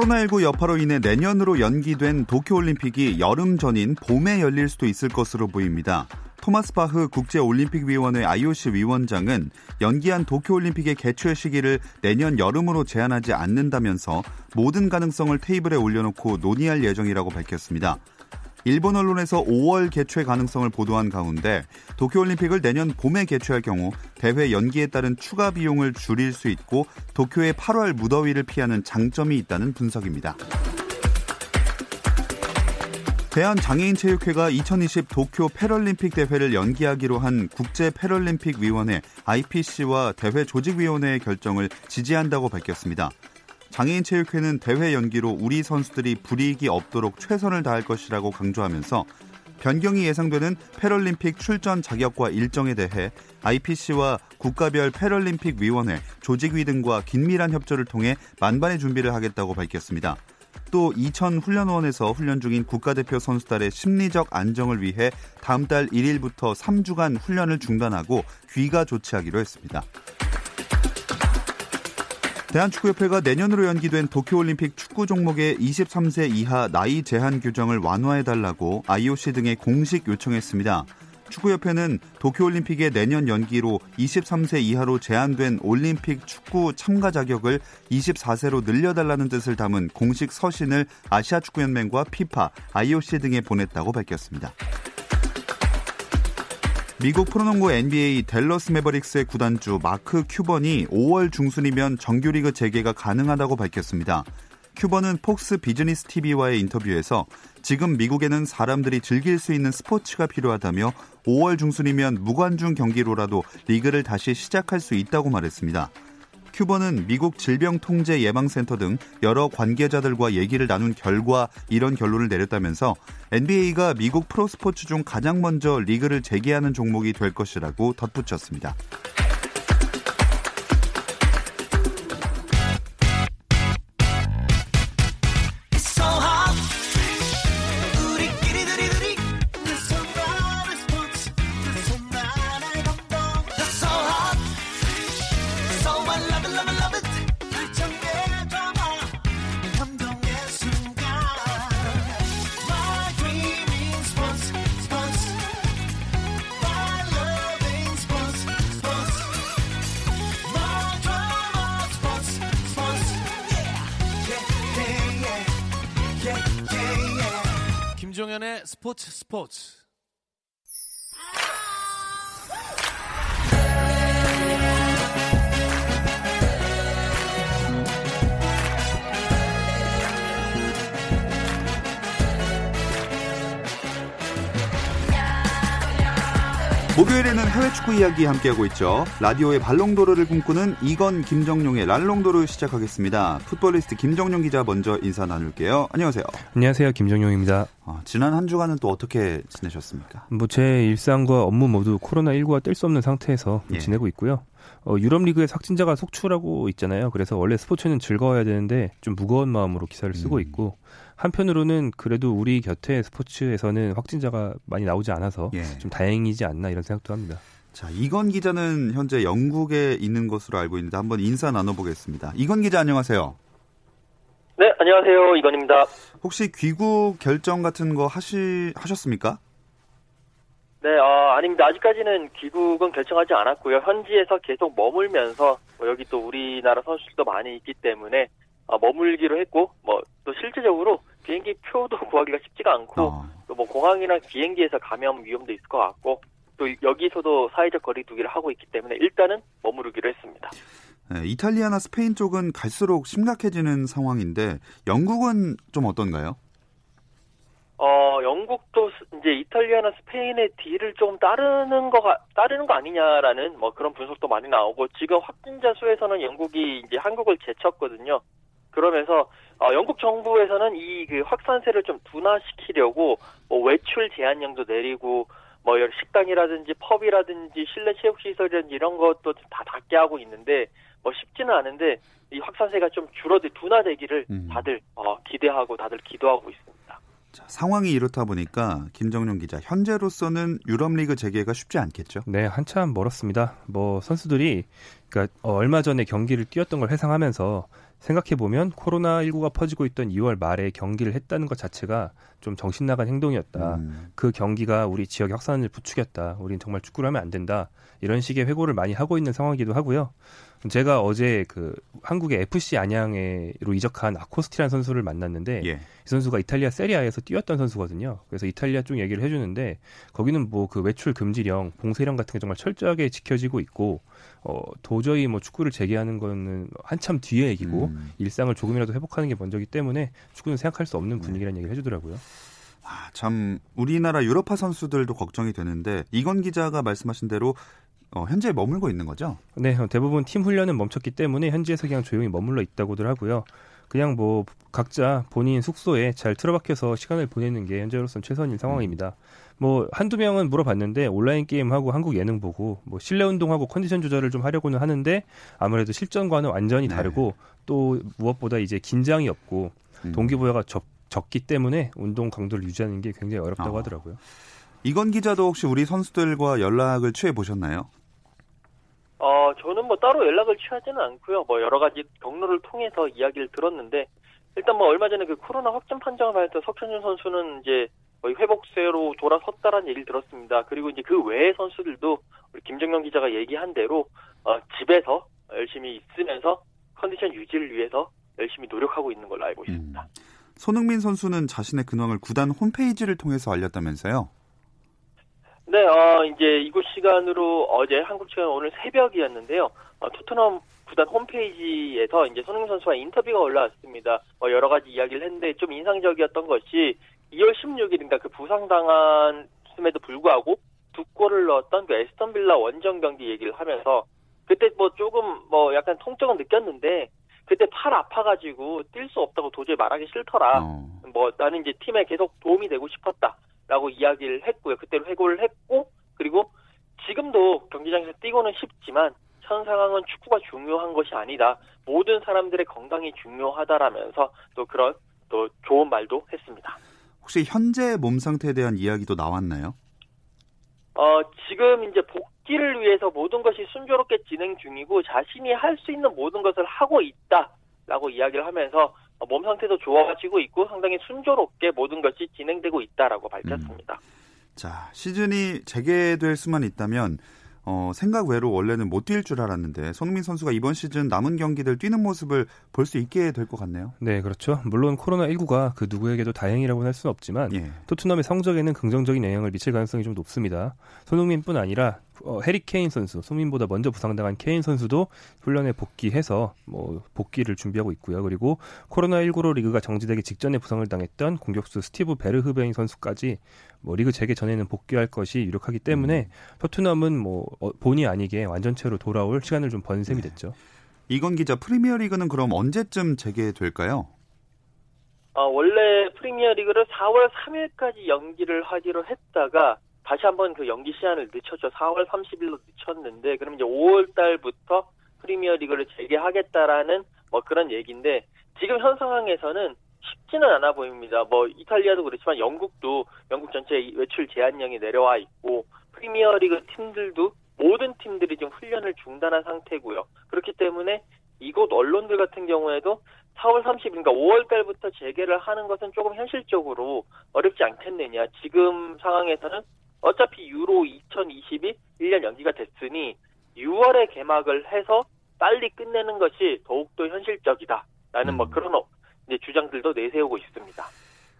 코로나19 여파로 인해 내년으로 연기된 도쿄올림픽이 여름 전인 봄에 열릴 수도 있을 것으로 보입니다. 토마스 바흐 국제올림픽위원회 IOC 위원장은 연기한 도쿄올림픽의 개최 시기를 내년 여름으로 제한하지 않는다면서 모든 가능성을 테이블에 올려놓고 논의할 예정이라고 밝혔습니다. 일본 언론에서 5월 개최 가능성을 보도한 가운데 도쿄올림픽을 내년 봄에 개최할 경우 대회 연기에 따른 추가 비용을 줄일 수 있고 도쿄의 8월 무더위를 피하는 장점이 있다는 분석입니다. 대한장애인체육회가 2020 도쿄 패럴림픽 대회를 연기하기로 한 국제 패럴림픽 위원회 IPC와 대회 조직위원회의 결정을 지지한다고 밝혔습니다. 장애인 체육회는 대회 연기로 우리 선수들이 불이익이 없도록 최선을 다할 것이라고 강조하면서 변경이 예상되는 패럴림픽 출전 자격과 일정에 대해 IPC와 국가별 패럴림픽 위원회, 조직위 등과 긴밀한 협조를 통해 만반의 준비를 하겠다고 밝혔습니다. 또 이천 훈련원에서 훈련 중인 국가대표 선수단의 심리적 안정을 위해 다음 달 1일부터 3주간 훈련을 중단하고 귀가 조치하기로 했습니다. 대한축구협회가 내년으로 연기된 도쿄올림픽 축구 종목의 23세 이하 나이 제한 규정을 완화해달라고 IOC 등에 공식 요청했습니다. 축구협회는 도쿄올림픽의 내년 연기로 23세 이하로 제한된 올림픽 축구 참가 자격을 24세로 늘려달라는 뜻을 담은 공식 서신을 아시아축구연맹과 피파, IOC 등에 보냈다고 밝혔습니다. 미국 프로농구 NBA 델러스 메버릭스의 구단주 마크 큐번이 5월 중순이면 정규리그 재개가 가능하다고 밝혔습니다. 큐번은 폭스 비즈니스 TV와의 인터뷰에서 지금 미국에는 사람들이 즐길 수 있는 스포츠가 필요하다며 5월 중순이면 무관중 경기로라도 리그를 다시 시작할 수 있다고 말했습니다. 큐버는 미국 질병통제예방센터 등 여러 관계자들과 얘기를 나눈 결과 이런 결론을 내렸다면서 NBA가 미국 프로스포츠 중 가장 먼저 리그를 재개하는 종목이 될 것이라고 덧붙였습니다. 김종현의 스포츠 스포츠 목요일에는 해외 축구 이야기 함께하고 있죠. 라디오의 발롱도르를 꿈꾸는 이건 김정용의 랄롱도르 시작하겠습니다. 풋볼리스트 김정용 기자 먼저 인사 나눌게요. 안녕하세요. 안녕하세요. 김정용입니다. 아, 지난 한 주간은 또 어떻게 지내셨습니까? 뭐 제 일상과 업무 모두 코로나19와 뗄 수 없는 상태에서 예. 지내고 있고요. 어, 유럽 리그의 확진자가 속출하고 있잖아요. 그래서 원래 스포츠는 즐거워야 되는데 좀 무거운 마음으로 기사를 쓰고 음. 있고 한편으로는 그래도 우리 곁에 스포츠에서는 확진자가 많이 나오지 않아서 예. 좀 다행이지 않나 이런 생각도 합니다. 자, 이건 기자는 현재 영국에 있는 것으로 알고 있는데 한번 인사 나눠보겠습니다. 이건 기자 안녕하세요. 네, 안녕하세요. 이건입니다. 혹시 귀국 결정 같은 거 하시, 하셨습니까? 네, 어, 아닙니다. 아직까지는 귀국은 결정하지 않았고요. 현지에서 계속 머물면서 뭐 여기 또 우리나라 선수들도 많이 있기 때문에 어, 머물기로 했고 뭐 또 실질적으로 비행기 표도 구하기가 쉽지가 않고 어. 또뭐 공항이나 비행기에서 감염 위험도 있을 것 같고 또 여기서도 사회적 거리두기를 하고 있기 때문에 일단은 머무르기로 했습니다. 네, 이탈리아나 스페인 쪽은 갈수록 심각해지는 상황인데 영국은 좀 어떤가요? 어, 영국도 이제 이탈리아나 스페인의 딜을 좀 따르는 거가 따르는 거 아니냐라는 뭐 그런 분석도 많이 나오고 지금 확진자 수에서는 영국이 이제 한국을 제쳤거든요. 그러면서 어, 영국 정부에서는 이 그 확산세를 좀 둔화시키려고 뭐 외출 제한령도 내리고 뭐 식당이라든지 펍이라든지 실내 체육 시설이라든지 이런 것도 다 닫게 하고 있는데 뭐 쉽지는 않은데 이 확산세가 좀 줄어들 둔화되기를 음. 다들 어, 기대하고 다들 기도하고 있습니다. 자, 상황이 이렇다 보니까 김정용 기자 현재로서는 유럽 리그 재개가 쉽지 않겠죠? 네, 한참 멀었습니다. 뭐 선수들이 그러니까 어, 얼마 전에 경기를 뛰었던 걸 회상하면서 생각해 보면 코로나 19가 퍼지고 있던 2월 말에 경기를 했다는 것 자체가 좀 정신 나간 행동이었다. 음. 그 경기가 우리 지역 확산을 부추겼다. 우린 정말 축구를 하면 안 된다. 이런 식의 회고를 많이 하고 있는 상황이기도 하고요. 제가 어제 그 한국의 FC 안양으로 이적한 아코스티라는 선수를 만났는데 예. 이 선수가 이탈리아 세리아에서 뛰었던 선수거든요. 그래서 이탈리아 쪽 얘기를 해주는데 거기는 뭐 그 외출 금지령, 봉쇄령 같은 게 정말 철저하게 지켜지고 있고 어 도저히 뭐 축구를 재개하는 거는 한참 뒤에 얘기고 음. 일상을 조금이라도 회복하는 게 먼저기 때문에 축구는 생각할 수 없는 네. 분위기라는 얘기를 해주더라고요. 아, 참 우리나라 유럽파 선수들도 걱정이 되는데 이건 기자가 말씀하신 대로 어, 현재 머물고 있는 거죠? 네, 대부분 팀 훈련은 멈췄기 때문에 현지에서 그냥 조용히 머물러 있다고들 하고요. 그냥 뭐 각자 본인 숙소에 잘 틀어박혀서 시간을 보내는 게 현재로서는 최선인 상황입니다. 뭐 한두 명은 물어봤는데 온라인 게임하고 한국 예능 보고 뭐 실내 운동하고 컨디션 조절을 좀 하려고는 하는데 아무래도 실전과는 완전히 네. 다르고 네. 또 무엇보다 이제 긴장이 없고 음. 동기부여가 적, 적기 때문에 운동 강도를 유지하는 게 굉장히 어렵다고 어. 하더라고요. 이건 기자도 혹시 우리 선수들과 연락을 취해 보셨나요? 어, 저는 뭐 따로 연락을 취하지는 않고요. 뭐 여러 가지 경로를 통해서 이야기를 들었는데 일단 뭐 얼마 전에 그 코로나 확진 판정을 받았던 석천준 선수는 이제 거의 회복세로 돌아섰다라는 얘기를 들었습니다. 그리고 이제 그 외의 선수들도 우리 김정영 기자가 얘기한 대로 어, 집에서 열심히 있으면서 컨디션 유지를 위해서 열심히 노력하고 있는 걸로 알고 있습니다. 음. 손흥민 선수는 자신의 근황을 구단 홈페이지를 통해서 알렸다면서요? 네, 어, 이제 이곳 시간으로 어제 한국 시간 오늘 새벽이었는데요. 어, 토트넘 구단 홈페이지에서 이제 손흥민 선수와 인터뷰가 올라왔습니다. 어, 여러 가지 이야기를 했는데 좀 인상적이었던 것이 2월 16일인가 그 부상당한 음에도 불구하고 두 골을 넣었던 그 에스턴 빌라 원정 경기 얘기를 하면서 그때 뭐 조금 뭐 약간 통증은 느꼈는데 그때 팔 아파가지고 뛸 수 없다고 도저히 말하기 싫더라. 어. 뭐 나는 이제 팀에 계속 도움이 되고 싶었다. 라고 이야기를 했고요. 그때로 해고를 했고, 그리고 지금도 경기장에서 뛰고는 싶지만, 현 상황은 축구가 중요한 것이 아니다. 모든 사람들의 건강이 중요하다라면서 또 그런 또 좋은 말도 했습니다. 혹시 현재 몸 상태에 대한 이야기도 나왔나요? 어, 지금 이제 복귀를 위해서 모든 것이 순조롭게 진행 중이고 자신이 할 수 있는 모든 것을 하고 있다라고 이야기를 하면서 어, 몸 상태도 좋아지고 있고 상당히 순조롭게 모든 것이 진행되고 있다라고 밝혔습니다. 음. 자, 시즌이 재개될 수만 있다면 어, 생각 외로 원래는 못 뛸 줄 알았는데 손흥민 선수가 이번 시즌 남은 경기들 뛰는 모습을 볼 수 있게 될 것 같네요. 네, 그렇죠. 물론 코로나19가 그 누구에게도 다행이라고는 할 수는 없지만 예. 토트넘의 성적에는 긍정적인 영향을 미칠 가능성이 좀 높습니다. 손흥민뿐 아니라 어, 해리 케인 선수, 손민보다 먼저 부상당한 케인 선수도 훈련에 복귀해서 뭐 복귀를 준비하고 있고요. 그리고 코로나19로 리그가 정지되기 직전에 부상을 당했던 공격수 스티브 베르흐베인 선수까지 뭐 리그 재개 전에는 복귀할 것이 유력하기 때문에 음. 토트넘은 뭐 어, 본의 아니게 완전체로 돌아올 시간을 좀 번 셈이 네. 됐죠. 이건 기자 프리미어리그는 그럼 언제쯤 재개될까요? 어, 원래 프리미어리그를 4월 3일까지 연기를 하기로 했다가 다시 한번 그 연기 시한을 늦췄죠. 4월 30일로 늦췄는데 그럼 이제 5월 달부터 프리미어 리그를 재개하겠다라는 뭐 그런 얘기인데 지금 현 상황에서는 쉽지는 않아 보입니다. 뭐 이탈리아도 그렇지만 영국도 영국 전체 외출 제한령이 내려와 있고 프리미어 리그 팀들도 모든 팀들이 지금 훈련을 중단한 상태고요. 그렇기 때문에 이곳 언론들 같은 경우에도 4월 30일, 그러니까 5월 달부터 재개를 하는 것은 조금 현실적으로 어렵지 않겠느냐. 지금 상황에서는 어차피 유로 2022 1년 연기가 됐으니 6월에 개막을 해서 빨리 끝내는 것이 더욱더 현실적이다라는 뭐 음. 뭐 그런 이제 주장들도 내세우고 있습니다.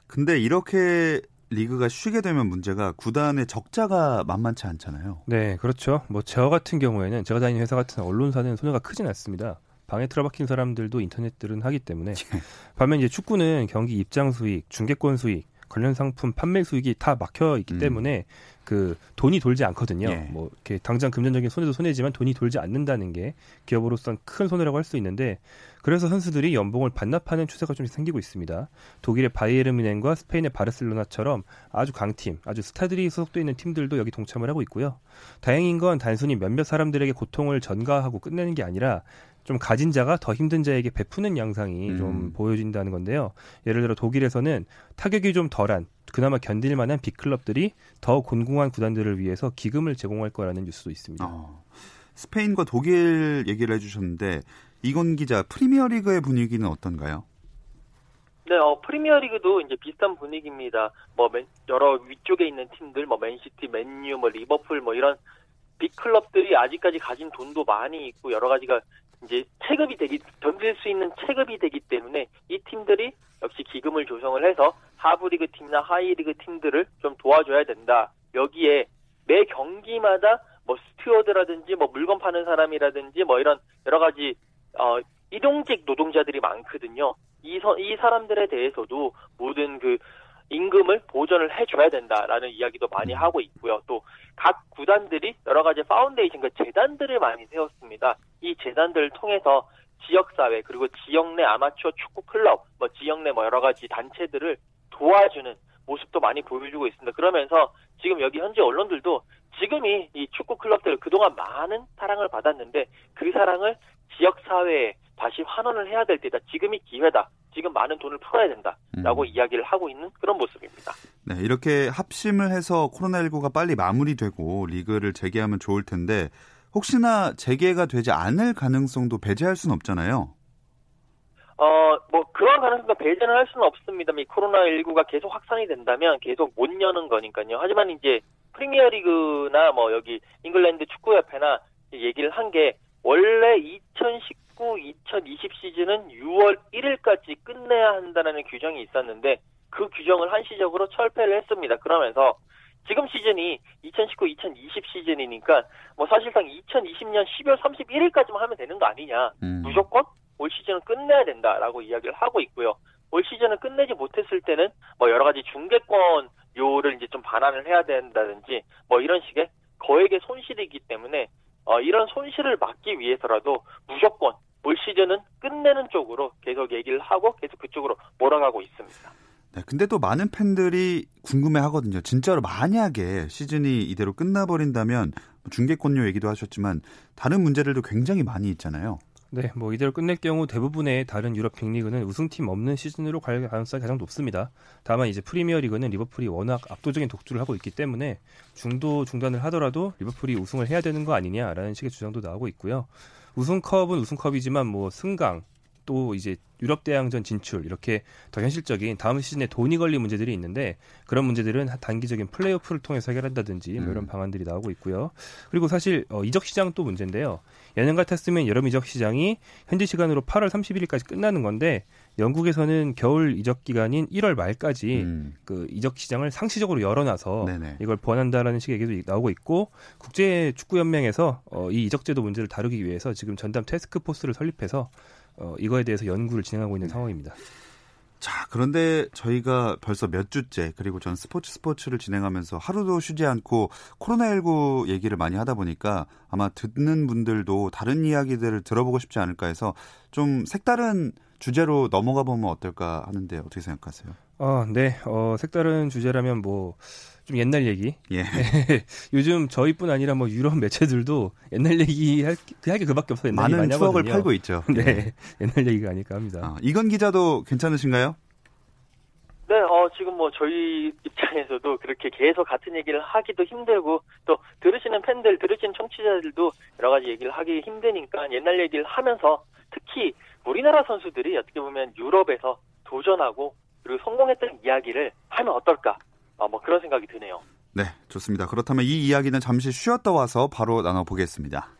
근데 이렇게 리그가 쉬게 되면 문제가 구단의 적자가 만만치 않잖아요. 네, 그렇죠. 뭐 저 같은 경우에는 제가 다니는 회사 같은 언론사는 손해가 크진 않습니다. 방에 틀어박힌 사람들도 인터넷들은 하기 때문에 예. 반면 이제 축구는 경기 입장 수익, 중계권 수익, 관련 상품 판매 수익이 다 막혀 있기 음. 때문에 그 돈이 돌지 않거든요. 예. 뭐 이렇게 당장 금전적인 손해도 손해지만 돈이 돌지 않는다는 게 기업으로선 큰 손해라고 할 수 있는데 그래서 선수들이 연봉을 반납하는 추세가 좀 생기고 있습니다. 독일의 바이에른 뮌헨과 스페인의 바르셀로나처럼 아주 강팀, 아주 스타들이 소속돼 있는 팀들도 여기 동참을 하고 있고요. 다행인 건 단순히 몇몇 사람들에게 고통을 전가하고 끝내는 게 아니라 좀 가진 자가 더 힘든 자에게 베푸는 양상이 음. 좀 보여진다는 건데요. 예를 들어 독일에서는 타격이 좀 덜한 그나마 견딜 만한 빅클럽들이 더 곤궁한 구단들을 위해서 기금을 제공할 거라는 뉴스도 있습니다. 어, 스페인과 독일 얘기를 해주셨는데 이건 기자 프리미어리그의 분위기는 어떤가요? 네, 어, 프리미어리그도 이제 비슷한 분위기입니다. 뭐 맨, 여러 위쪽에 있는 팀들, 뭐 맨시티, 맨유, 뭐 리버풀, 뭐 이런 빅클럽들이 아직까지 가진 돈도 많이 있고 여러 가지가 이제 체급이 되기 던질 수 있는 체급이 되기 때문에 이 팀들이 역시 기금을 조성을 해서 하부리그 팀이나 하위리그 팀들을 좀 도와줘야 된다. 여기에 매 경기마다 뭐 스튜어드라든지 뭐 물건 파는 사람이라든지 뭐 이런 여러 가지 어 일용직 노동자들이 많거든요. 이, 서, 이 사람들에 대해서도 모든 그 임금을 보전을 해줘야 된다라는 이야기도 많이 하고 있고요. 또 각 구단들이 여러 가지 파운데이션, 그 재단들을 많이 세웠습니다. 이 재단들을 통해서 지역사회 그리고 지역 내 아마추어 축구 클럽, 뭐 지역 내 뭐 여러 가지 단체들을 도와주는 모습도 많이 보여주고 있습니다. 그러면서 지금 여기 현지 언론들도 지금이 이 축구 클럽들 그동안 많은 사랑을 받았는데 그 사랑을 지역 사회에 다시 환원을 해야 될 때다. 지금이 기회다. 지금 많은 돈을 풀어야 된다라고 음. 이야기를 하고 있는 그런 모습입니다. 네, 이렇게 합심을 해서 코로나19가 빨리 마무리되고 리그를 재개하면 좋을 텐데 혹시나 재개가 되지 않을 가능성도 배제할 수는 없잖아요. 어, 뭐 그런 가능성도 배제는 할 수는 없습니다. 이 코로나19가 계속 확산이 된다면 계속 못 여는 거니까요. 하지만 이제 프리미어리그나 뭐 여기 잉글랜드 축구협회나 얘기를 한 게 원래 2019 2020 시즌은 6월 1일까지 끝내야 한다는 규정이 있었는데 그 규정을 한시적으로 철폐를 했습니다. 그러면서 지금 시즌이 2019-2020 시즌이니까 뭐 사실상 2020년 12월 31일까지만 하면 되는 거 아니냐. 음. 무조건 올 시즌은 끝내야 된다라고 이야기를 하고 있고요. 올 시즌은 끝내지 못했을 때는 뭐 여러 가지 중계권 요를 이제 좀 반환을 해야 된다든지 뭐 이런 식의 거액의 손실이기 때문에 어, 이런 손실을 막기 위해서라도 무조건 올 시즌은 끝내는 쪽으로 계속 얘기를 하고 계속 그쪽으로 몰아가고 있습니다. 네, 근데 또 많은 팬들이 궁금해 하거든요. 진짜로 만약에 시즌이 이대로 끝나버린다면 중계권료 얘기도 하셨지만 다른 문제들도 굉장히 많이 있잖아요. 네, 뭐 이대로 끝낼 경우 대부분의 다른 유럽 빅리그는 우승팀 없는 시즌으로 갈 가능성이 가장 높습니다. 다만 이제 프리미어 리그는 리버풀이 워낙 압도적인 독주를 하고 있기 때문에 중도 중단을 하더라도 리버풀이 우승을 해야 되는 거 아니냐라는 식의 주장도 나오고 있고요. 우승컵은 우승컵이지만 뭐 승강 또 이제 유럽 대항전 진출 이렇게 더 현실적인 다음 시즌에 돈이 걸린 문제들이 있는데 그런 문제들은 단기적인 플레이오프를 통해서 해결한다든지 뭐 이런 음. 방안들이 나오고 있고요. 그리고 사실 어, 이적 시장 또 문제인데요. 예년 같았으면 여름 이적 시장이 현지 시간으로 8월 31일까지 끝나는 건데 영국에서는 겨울 이적 기간인 1월 말까지 음. 그 이적 시장을 상시적으로 열어놔서 네네. 이걸 보완한다라는 식의 얘기도 나오고 있고 국제 축구 연맹에서 어, 이 이적 제도 문제를 다루기 위해서 지금 전담 테스크 포스를 설립해서 어, 이거에 대해서 연구를 진행하고 있는 네. 상황입니다. 자, 그런데 저희가 벌써 몇 주째 그리고 전 스포츠 스포츠를 진행하면서 하루도 쉬지 않고 코로나19 얘기를 많이 하다 보니까 아마 듣는 분들도 다른 이야기들을 들어보고 싶지 않을까 해서 좀 색다른 주제로 넘어가 보면 어떨까 하는데 어떻게 생각하세요? 어, 네. 어, 색다른 주제라면 뭐 좀 옛날 얘기. 예. 요즘 저희뿐 아니라 뭐 유럽 매체들도 옛날 얘기 할, 할 게 그밖에 없어요. 많은 추억을 하거든요. 팔고 있죠. 네. 예. 옛날 얘기가 아닐까 합니다. 아, 이건 기자도 괜찮으신가요? 네, 어, 지금 뭐 저희 입장에서도 그렇게 계속 같은 얘기를 하기도 힘들고 또 들으시는 팬들, 들으시는 청취자들도 여러 가지 얘기를 하기 힘드니까 옛날 얘기를 하면서 특히 우리나라 선수들이 어떻게 보면 유럽에서 도전하고 그리고 성공했던 이야기를 하면 어떨까? 어, 뭐 그런 생각이 드네요. 네, 좋습니다. 그렇다면 이 이야기는 잠시 쉬었다 와서 바로 나눠보겠습니다.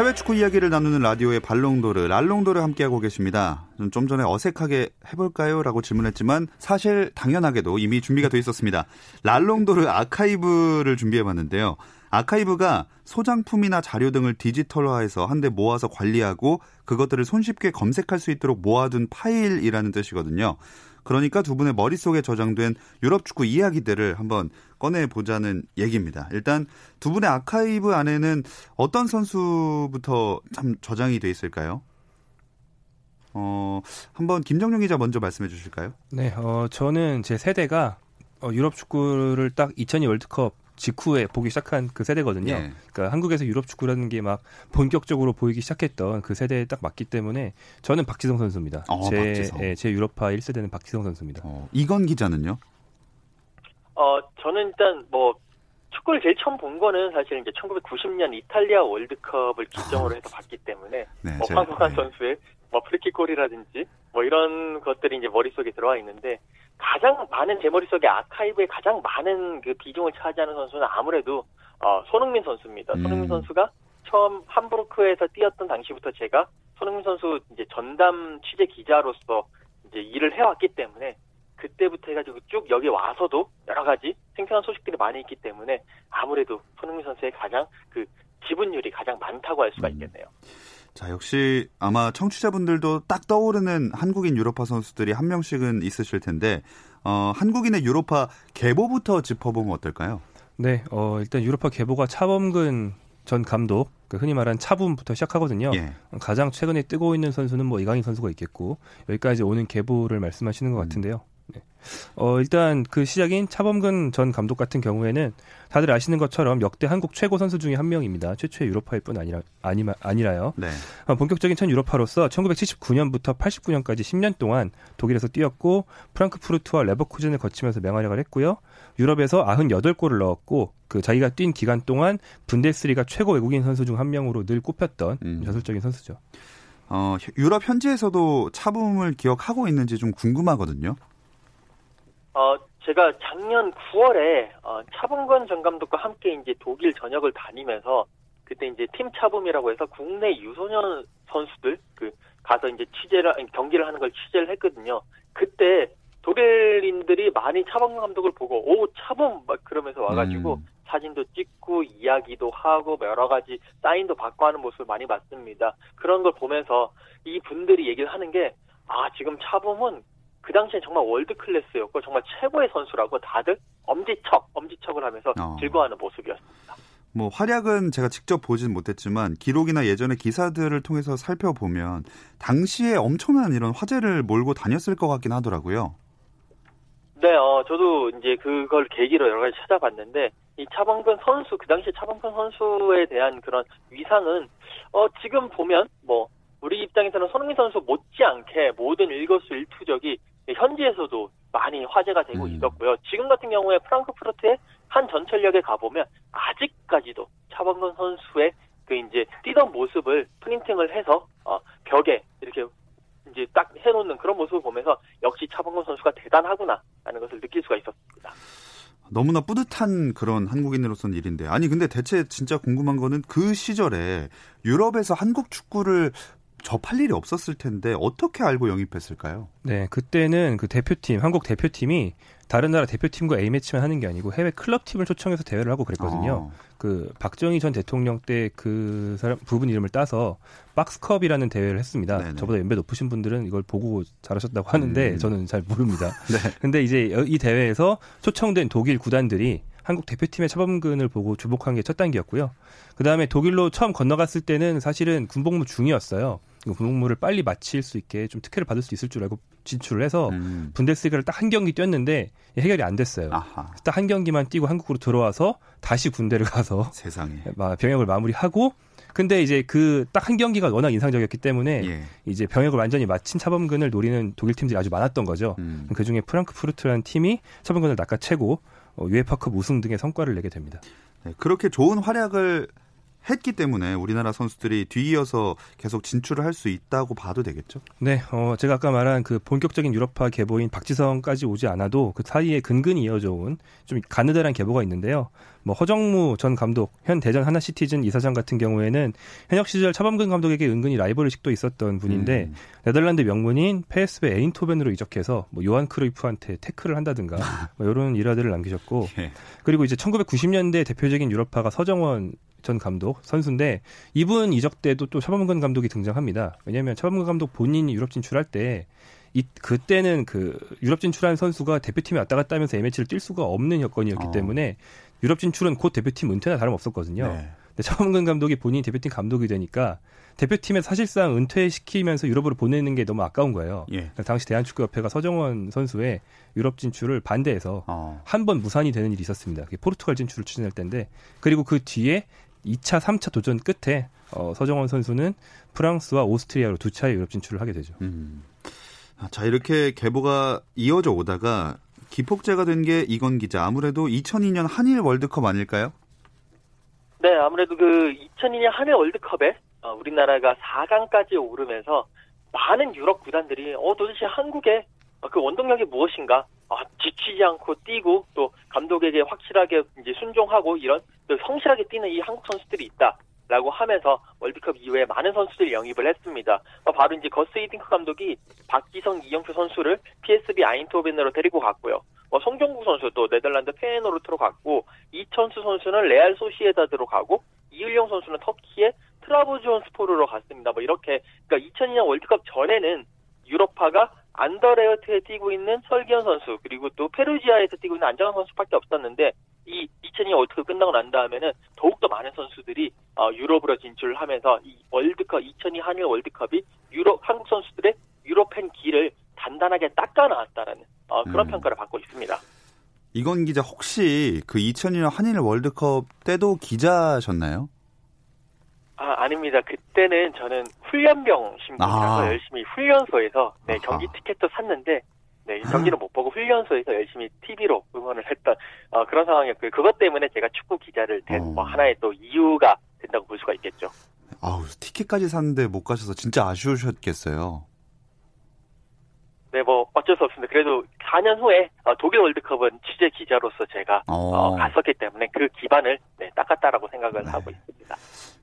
해외 축구 이야기를 나누는 라디오의 발롱도르, 랄롱도르 함께하고 계십니다. 좀 전에 어색하게 해볼까요? 라고 질문했지만 사실 당연하게도 이미 준비가 돼 있었습니다. 랄롱도르 아카이브를 준비해봤는데요. 아카이브가 소장품이나 자료 등을 디지털화해서 한데 모아서 관리하고 그것들을 손쉽게 검색할 수 있도록 모아둔 파일이라는 뜻이거든요. 그러니까 두 분의 머릿속에 저장된 유럽 축구 이야기들을 한번 꺼내보자는 얘기입니다. 일단 두 분의 아카이브 안에는 어떤 선수부터 참 저장이 돼 있을까요? 어, 한번 김정용 기자 먼저 말씀해 주실까요? 네, 어, 저는 제 세대가 어, 유럽 축구를 딱 2002 월드컵 직후에 보기 시작한 그 세대거든요. 예. 그러니까 한국에서 유럽 축구라는 게 막 본격적으로 보이기 시작했던 그 세대에 딱 맞기 때문에 저는 박지성 선수입니다. 어, 제, 박지성. 예, 제 유럽파 1세대는 박지성 선수입니다. 어, 이건 기자는요? 어, 저는 일단 뭐 축구를 제일 처음 본 거는 사실 이제 1990년 이탈리아 월드컵을 기점으로 해서 봤기 때문에 네, 뭐 황성환 네. 선수의 뭐 프리킥 골이라든지 뭐 이런 것들이 이제 머릿속에 들어와 있는데 가장 많은 제 머릿속에 아카이브에 가장 많은 그 비중을 차지하는 선수는 아무래도 어, 손흥민 선수입니다. 음. 손흥민 선수가 처음 함부르크에서 뛰었던 당시부터 제가 손흥민 선수 이제 전담 취재 기자로서 이제 일을 해왔기 때문에 그때부터 해가지고 쭉 여기 와서도 여러 가지 생생한 소식들이 많이 있기 때문에 아무래도 손흥민 선수의 가장 그 지분율이 가장 많다고 할 수가 음. 있겠네요. 자, 역시 아마 청취자분들도 딱 떠오르는 한국인 유로파 선수들이 한 명씩은 있으실 텐데, 어, 한국인의 유로파 계보부터 짚어보면 어떨까요? 네, 어, 일단 유로파 계보가 차범근 전 감독, 그 흔히 말하는 차붐부터 시작하거든요. 예. 가장 최근에 뜨고 있는 선수는 뭐 이강인 선수가 있겠고, 여기까지 오는 계보를 말씀하시는 것 음. 같은데요. 네. 어, 일단 그 시작인 차범근 전 감독 같은 경우에는 다들 아시는 것처럼 역대 한국 최고 선수 중에 한 명입니다. 최초의 유로파일 뿐 아니라 아니, 아니라요. 네. 어, 본격적인 첫 유로파로서 1979년부터 89년까지 10년 동안 독일에서 뛰었고 프랑크푸르트와 레버쿠젠을 거치면서 맹활약을 했고요. 유럽에서 98골을 넣었고 그 자기가 뛴 기간 동안 분데스리가 최고 외국인 선수 중 한 명으로 늘 꼽혔던 음. 전술적인 선수죠. 어, 유럽 현지에서도 차붐을 기억하고 있는지 좀 궁금하거든요. 어, 제가 작년 9월에 어, 차범근 전 감독과 함께 이제 독일 전역을 다니면서 그때 이제 팀 차범이라고 해서 국내 유소년 선수들 그 가서 이제 취재를 경기를 하는 걸 취재를 했거든요. 그때 독일인들이 많이 차범근 감독을 보고 오 차범 막 그러면서 와가지고 음. 사진도 찍고 이야기도 하고 뭐 여러 가지 사인도 받고 하는 모습을 많이 봤습니다. 그런 걸 보면서 이 분들이 얘기를 하는 게 아 지금 차범은 그 당시엔 정말 월드 클래스였고 정말 최고의 선수라고 다들 엄지척 엄지척을 하면서 어. 즐거워하는 모습이었습니다. 뭐 활약은 제가 직접 보진 못했지만 기록이나 예전의 기사들을 통해서 살펴보면 당시에 엄청난 이런 화제를 몰고 다녔을 것 같긴 하더라고요. 네, 어, 저도 이제 그걸 계기로 여러 가지 찾아봤는데 이 차범근 선수 그 당시 차범근 선수에 대한 그런 위상은 어 지금 보면 뭐 우리 입장에서는 손흥민 선수 못지않게 모든 일거수일투족이 현지에서도 많이 화제가 되고 음. 있었고요. 지금 같은 경우에 프랑크푸르트의 한 전철역에 가보면 아직까지도 차범근 선수의 그 이제 뛰던 모습을 프린팅을 해서 어, 벽에 이렇게 이제 딱 해놓는 그런 모습을 보면서 역시 차범근 선수가 대단하구나라는 것을 느낄 수가 있었습니다. 너무나 뿌듯한 그런 한국인으로서는 일인데 아니 근데 대체 진짜 궁금한 거는 그 시절에 유럽에서 한국 축구를 접할 일이 없었을 텐데 어떻게 알고 영입했을까요? 네, 그때는 그 대표팀, 한국 대표팀이 다른 나라 대표팀과 A매치만 하는 게 아니고 해외 클럽 팀을 초청해서 대회를 하고 그랬거든요. 아. 그 박정희 전 대통령 때 그 사람 부분 이름을 따서 박스컵이라는 대회를 했습니다. 네네. 저보다 연배 높으신 분들은 이걸 보고 잘하셨다고 하는데 음. 저는 잘 모릅니다. 네. 근데 이제 이 대회에서 초청된 독일 구단들이 한국 대표팀의 차범근을 보고 주목한 게 첫 단계였고요. 그 다음에 독일로 처음 건너갔을 때는 사실은 군복무 중이었어요. 군복무를 빨리 마칠 수 있게 좀 특혜를 받을 수 있을 줄 알고 진출을 해서 음. 분데스리가를 딱 한 경기 뛰었는데 해결이 안 됐어요. 딱 한 경기만 뛰고 한국으로 들어와서 다시 군대를 가서 세상에 병역을 마무리하고 근데 이제 그 딱 한 경기가 워낙 인상적이었기 때문에 예. 이제 병역을 완전히 마친 차범근을 노리는 독일 팀들이 아주 많았던 거죠. 음. 그 중에 프랑크푸르트라는 팀이 차범근을 낚아채고 어, 유에파컵 우승 등의 성과를 내게 됩니다. 네, 그렇게 좋은 활약을 했기 때문에 우리나라 선수들이 뒤이어서 계속 진출을 할 수 있다고 봐도 되겠죠? 네, 어, 제가 아까 말한 그 본격적인 유럽파 계보인 박지성까지 오지 않아도 그 사이에 근근히 이어져 온 좀 가느다란 계보가 있는데요. 뭐 허정무 전 감독, 현 대전 하나시티즌 이사장 같은 경우에는 현역 시절 차범근 감독에게 은근히 라이벌의식도 있었던 분인데 음. 네덜란드 명문인 페스베 에인토벤으로 이적해서 뭐 요한 크루이프한테 태클을 한다든가 뭐 이런 일화들을 남기셨고 예. 그리고 이제 1990년대 대표적인 유럽파가 서정원 전 감독 선수인데 이분 이적 때도 또 차범근 감독이 등장합니다. 왜냐하면 차범근 감독 본인이 유럽 진출할 때 이, 그때는 그 유럽 진출한 선수가 대표팀에 왔다 갔다 하면서 A매치를 뛸 수가 없는 여건이었기 어. 때문에 유럽 진출은 곧 대표팀 은퇴나 다름없었거든요. 네. 근데 차범근 감독이 본인이 대표팀 감독이 되니까 대표팀에 사실상 은퇴시키면서 유럽으로 보내는 게 너무 아까운 거예요. 예. 그러니까 당시 대한축구협회가 서정원 선수의 유럽 진출을 반대해서 어. 한번 무산이 되는 일이 있었습니다. 포르투갈 진출을 추진할 때인데 그리고 그 뒤에 2차, 3차 도전 끝에 어, 서정원 선수는 프랑스와 오스트리아로 두 차례 유럽 진출을 하게 되죠. 음. 아, 자 이렇게 계보가 이어져 오다가 기폭제가 된 게 이건 기자 아무래도 2002년 한일 월드컵 아닐까요? 네, 아무래도 그 2002년 한일 월드컵에 어, 우리나라가 4강까지 오르면서 많은 유럽 구단들이 어 도대체 한국의 그 원동력이 무엇인가 아, 지치지 않고 뛰고 또 감독에게 확실하게 이제 순종하고 이런 성실하게 뛰는 이 한국 선수들이 있다. 라고 하면서 월드컵 이후에 많은 선수들 영입을 했습니다. 어, 바로 이제 거스 이딩크 감독이 박지성, 이영표 선수를 PSB 아인토벤으로 데리고 갔고요. 뭐 송정국 선수도 네덜란드 페에노르트로 갔고 이천수 선수는 레알 소시에다드로 가고 이을용 선수는 터키의 트라보존스포르로 갔습니다. 뭐 이렇게 그러니까 2002년 월드컵 전에는 유럽파가 안더레어트에 뛰고 있는 설기현 선수 그리고 또 페루지아에서 뛰고 있는 안정환 선수밖에 없었는데 이 2002년 월드컵 끝나고 난 다음에는 더욱더 많은 선수들이 어, 유럽으로 진출하면서 이 월드컵 2002 한일 월드컵이 유럽 한국 선수들의 유럽팬 길을 단단하게 닦아 나왔다라는 어, 그런 음. 평가를 받고 있습니다. 이건 기자 혹시 그 2002년 한일 월드컵 때도 기자셨나요? 아, 아닙니다. 그때는 저는 훈련병 신분이라서 아. 열심히 훈련소에서 네, 경기 티켓도 샀는데 네, 경기는 못 보고 훈련소에서 열심히 TV로 응원을 했던 어, 그런 상황이었고요. 그것 때문에 제가 축구 기자를 된 어. 뭐 하나의 또 이유가 된다고 볼 수가 있겠죠. 아우, 티켓까지 샀는데 못 가셔서 진짜 아쉬우셨겠어요. 네, 뭐 어쩔 수 없습니다. 그래도 4년 후에 어, 독일 월드컵은 취재 기자로서 제가 어. 어, 갔었기 때문에 그 기반을 네, 닦았다라고 생각을 네. 하고 있습니다.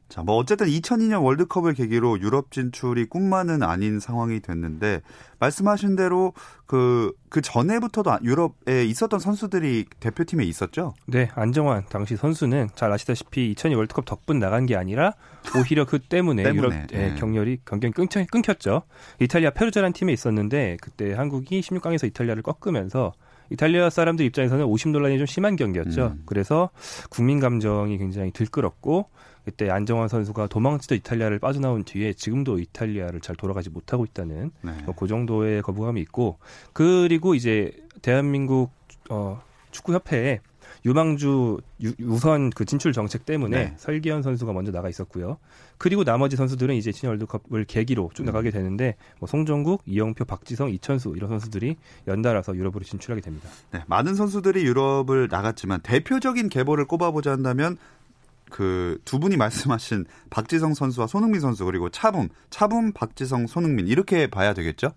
자, 뭐 어쨌든 2002년 월드컵을 계기로 유럽 진출이 꿈만은 아닌 상황이 됐는데 말씀하신 대로 그그 그 전에부터도 유럽에 있었던 선수들이 대표팀에 있었죠? 네, 안정환 당시 선수는 잘 아시다시피 2002 월드컵 덕분 나간 게 아니라 오히려 그 때문에, 때문에 유럽 네. 경렬이 경쟁 끊겨, 끊겼죠. 이탈리아 페루자란 팀에 있었는데 그때 한국이 16강에서 이탈리아를 꺾으면서 이탈리아 사람들 입장에서는 오심 논란이 좀 심한 경기였죠. 음. 그래서 국민 감정이 굉장히 들끓었고 그때 안정환 선수가 도망치던 이탈리아를 빠져나온 뒤에 지금도 이탈리아를 잘 돌아가지 못하고 있다는 네. 뭐그 정도의 거부감이 있고 그리고 이제 대한민국 어, 축구협회에 유망주 유, 우선 그 진출 정책 때문에 네. 설기현 선수가 먼저 나가 있었고요. 그리고 나머지 선수들은 이제 신인 월드컵을 계기로 쭉 음. 나가게 되는데 뭐 송정국, 이영표, 박지성, 이천수 이런 선수들이 연달아서 유럽으로 진출하게 됩니다. 네, 많은 선수들이 유럽을 나갔지만 대표적인 계보를 꼽아보자 한다면 그 두 분이 말씀하신 박지성 선수와 손흥민 선수 그리고 차붐, 차붐, 박지성, 손흥민 이렇게 봐야 되겠죠?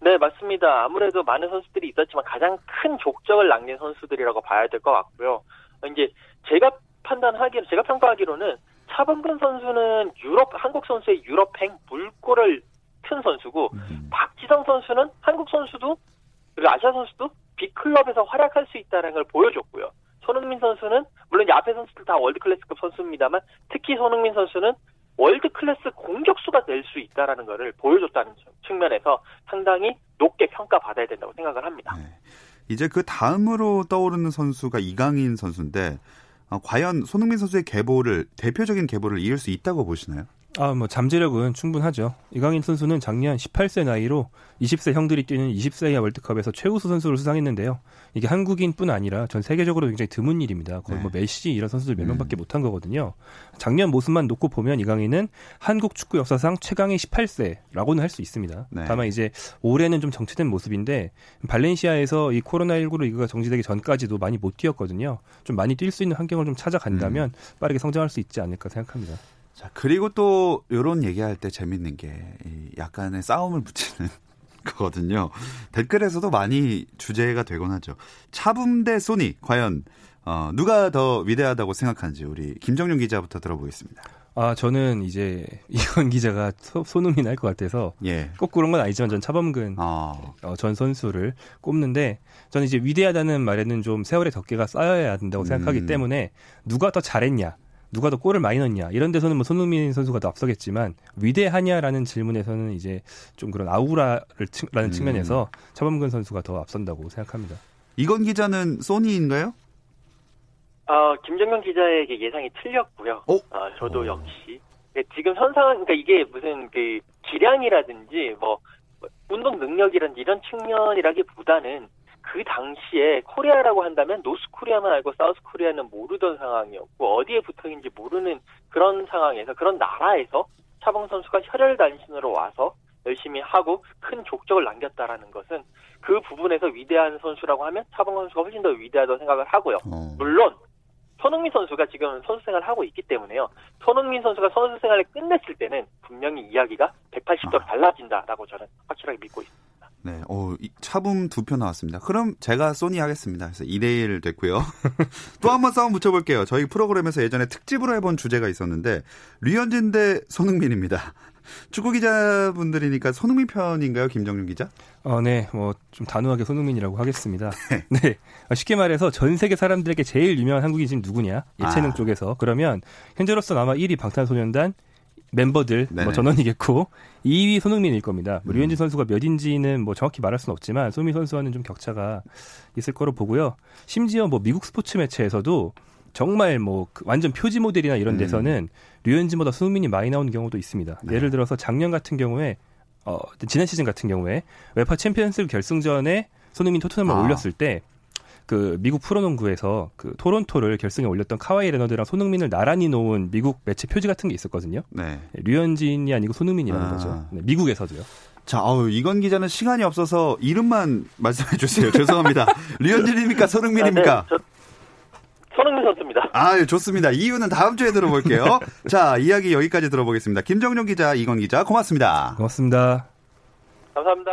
네, 맞습니다. 아무래도 많은 선수들이 있었지만 가장 큰 족적을 남긴 선수들이라고 봐야 될 것 같고요. 이제 제가 판단하기로, 제가 평가하기로는 차범근 선수는 유럽, 한국 선수의 유럽행 물꼬를 튼 선수고, 음. 박지성 선수는 한국 선수도, 그리고 아시아 선수도 빅클럽에서 활약할 수 있다는 걸 보여줬고요. 손흥민 선수는 물론 앞에 선수들 다 월드 클래스급 선수입니다만 특히 손흥민 선수는 월드 클래스 공격수가 될 수 있다라는 것을 보여줬다는 측면에서 상당히 높게 평가받아야 된다고 생각을 합니다. 네. 이제 그 다음으로 떠오르는 선수가 이강인 선수인데 어, 과연 손흥민 선수의 계보를 대표적인 계보를 이을 수 있다고 보시나요? 아, 뭐 잠재력은 충분하죠. 이강인 선수는 작년 18세 나이로 20세 형들이 뛰는 20세 이하 월드컵에서 최우수 선수를 수상했는데요. 이게 한국인뿐 아니라 전 세계적으로 굉장히 드문 일입니다. 거의 뭐 네. 뭐 메시 이런 선수들 몇 명밖에 음. 못한 거거든요. 작년 모습만 놓고 보면 이강인은 한국 축구 역사상 최강의 18세라고는 할 수 있습니다. 네. 다만 이제 올해는 좀 정체된 모습인데 발렌시아에서 이 코로나19로 리그가 정지되기 전까지도 많이 못 뛰었거든요. 좀 많이 뛸 수 있는 환경을 좀 찾아간다면 음. 빠르게 성장할 수 있지 않을까 생각합니다. 자, 그리고 또 요런 얘기할 때 재밌는 게 약간의 싸움을 붙이는 거거든요. 댓글에서도 많이 주제가 되곤 하죠. 차붐 대 소니 과연 어, 누가 더 위대하다고 생각하는지 우리 김정용 기자부터 들어보겠습니다. 아, 저는 이제 이건 기자가 소, 손흥민 할 것 같아서 예. 꼭 그런 건 아니지만 전 차범근 아. 어, 전 선수를 꼽는데 저는 이제 위대하다는 말에는 좀 세월의 덮개가 쌓여야 된다고 생각하기 음. 때문에 누가 더 잘했냐 누가 더 골을 많이 넣냐 이런 데서는 뭐 손흥민 선수가 더 앞서겠지만 위대하냐라는 질문에서는 이제 좀 그런 아우라를 라는 음. 측면에서 차범근 선수가 더 앞선다고 생각합니다. 이건 기자는 소니인가요? 어, 김정현 기자의 예상이 틀렸고요. 어? 어 저도 오. 역시 네, 지금 현상은 그러니까 이게 무슨 그 기량이라든지 뭐 운동 능력이라든지 이런 측면이라기보다는 그 당시에 Korea라고 한다면 North Korea만 알고 South Korea는 모르던 상황이었고 어디에 붙어 있는지 모르는 그런 상황에서 그런 나라에서 차범근 선수가 혈혈단신으로 와서 열심히 하고 큰 족적을 남겼다라는 것은 그 부분에서 위대한 선수라고 하면 차범 선수가 훨씬 더 위대하다고 생각을 하고요. 어. 물론 손흥민 선수가 지금 선수 생활을 하고 있기 때문에요. 손흥민 선수가 선수 생활을 끝냈을 때는 분명히 이야기가 180도 아. 달라진다라고 저는 확실하게 믿고 있습니다. 네, 어, 차붐 두 표 나왔습니다. 그럼 제가 소니 하겠습니다. 그래서 2대1 됐고요. 또 한 번 싸움 붙여볼게요. 저희 프로그램에서 예전에 특집으로 해본 주제가 있었는데, 류현진 대 손흥민입니다. 축구 기자분들이니까 손흥민 편인가요, 김정윤 기자? 어, 네, 뭐 좀 단호하게 손흥민이라고 하겠습니다. 네. 네. 쉽게 말해서 전 세계 사람들에게 제일 유명한 한국인 지금 누구냐? 예체능 아. 쪽에서 그러면 현재로서 아마 1위 방탄소년단, 멤버들 뭐 전원이겠고 2위 손흥민일 겁니다. 뭐 음. 류현진 선수가 몇인지는 뭐 정확히 말할 수는 없지만 손흥민 선수와는 좀 격차가 있을 거로 보고요. 심지어 뭐 미국 스포츠 매체에서도 정말 뭐그 완전 표지 모델이나 이런 음. 데서는 음. 류현진보다 손흥민이 많이 나오는 경우도 있습니다. 네. 예를 들어서 작년 같은 경우에 어 지난 시즌 같은 경우에 UEFA 챔피언스 결승전에 손흥민 토트넘을 아. 올렸을 때 그 미국 프로농구에서 그 토론토를 결승에 올렸던 카와이 레너드랑 손흥민을 나란히 놓은 미국 매체 표지 같은 게 있었거든요. 네. 류현진이 아니고 손흥민이라는 아. 거죠. 네, 미국에서도요. 자, 어우, 이건 기자는 시간이 없어서 이름만 말씀해 주세요. 죄송합니다. 류현진입니까? 손흥민입니까? 아, 네. 손흥민 선수입니다. 아, 예, 좋습니다. 이유는 다음 주에 들어볼게요. 자, 이야기 여기까지 들어보겠습니다. 김정용 기자, 이건 기자, 고맙습니다. 고맙습니다. 감사합니다.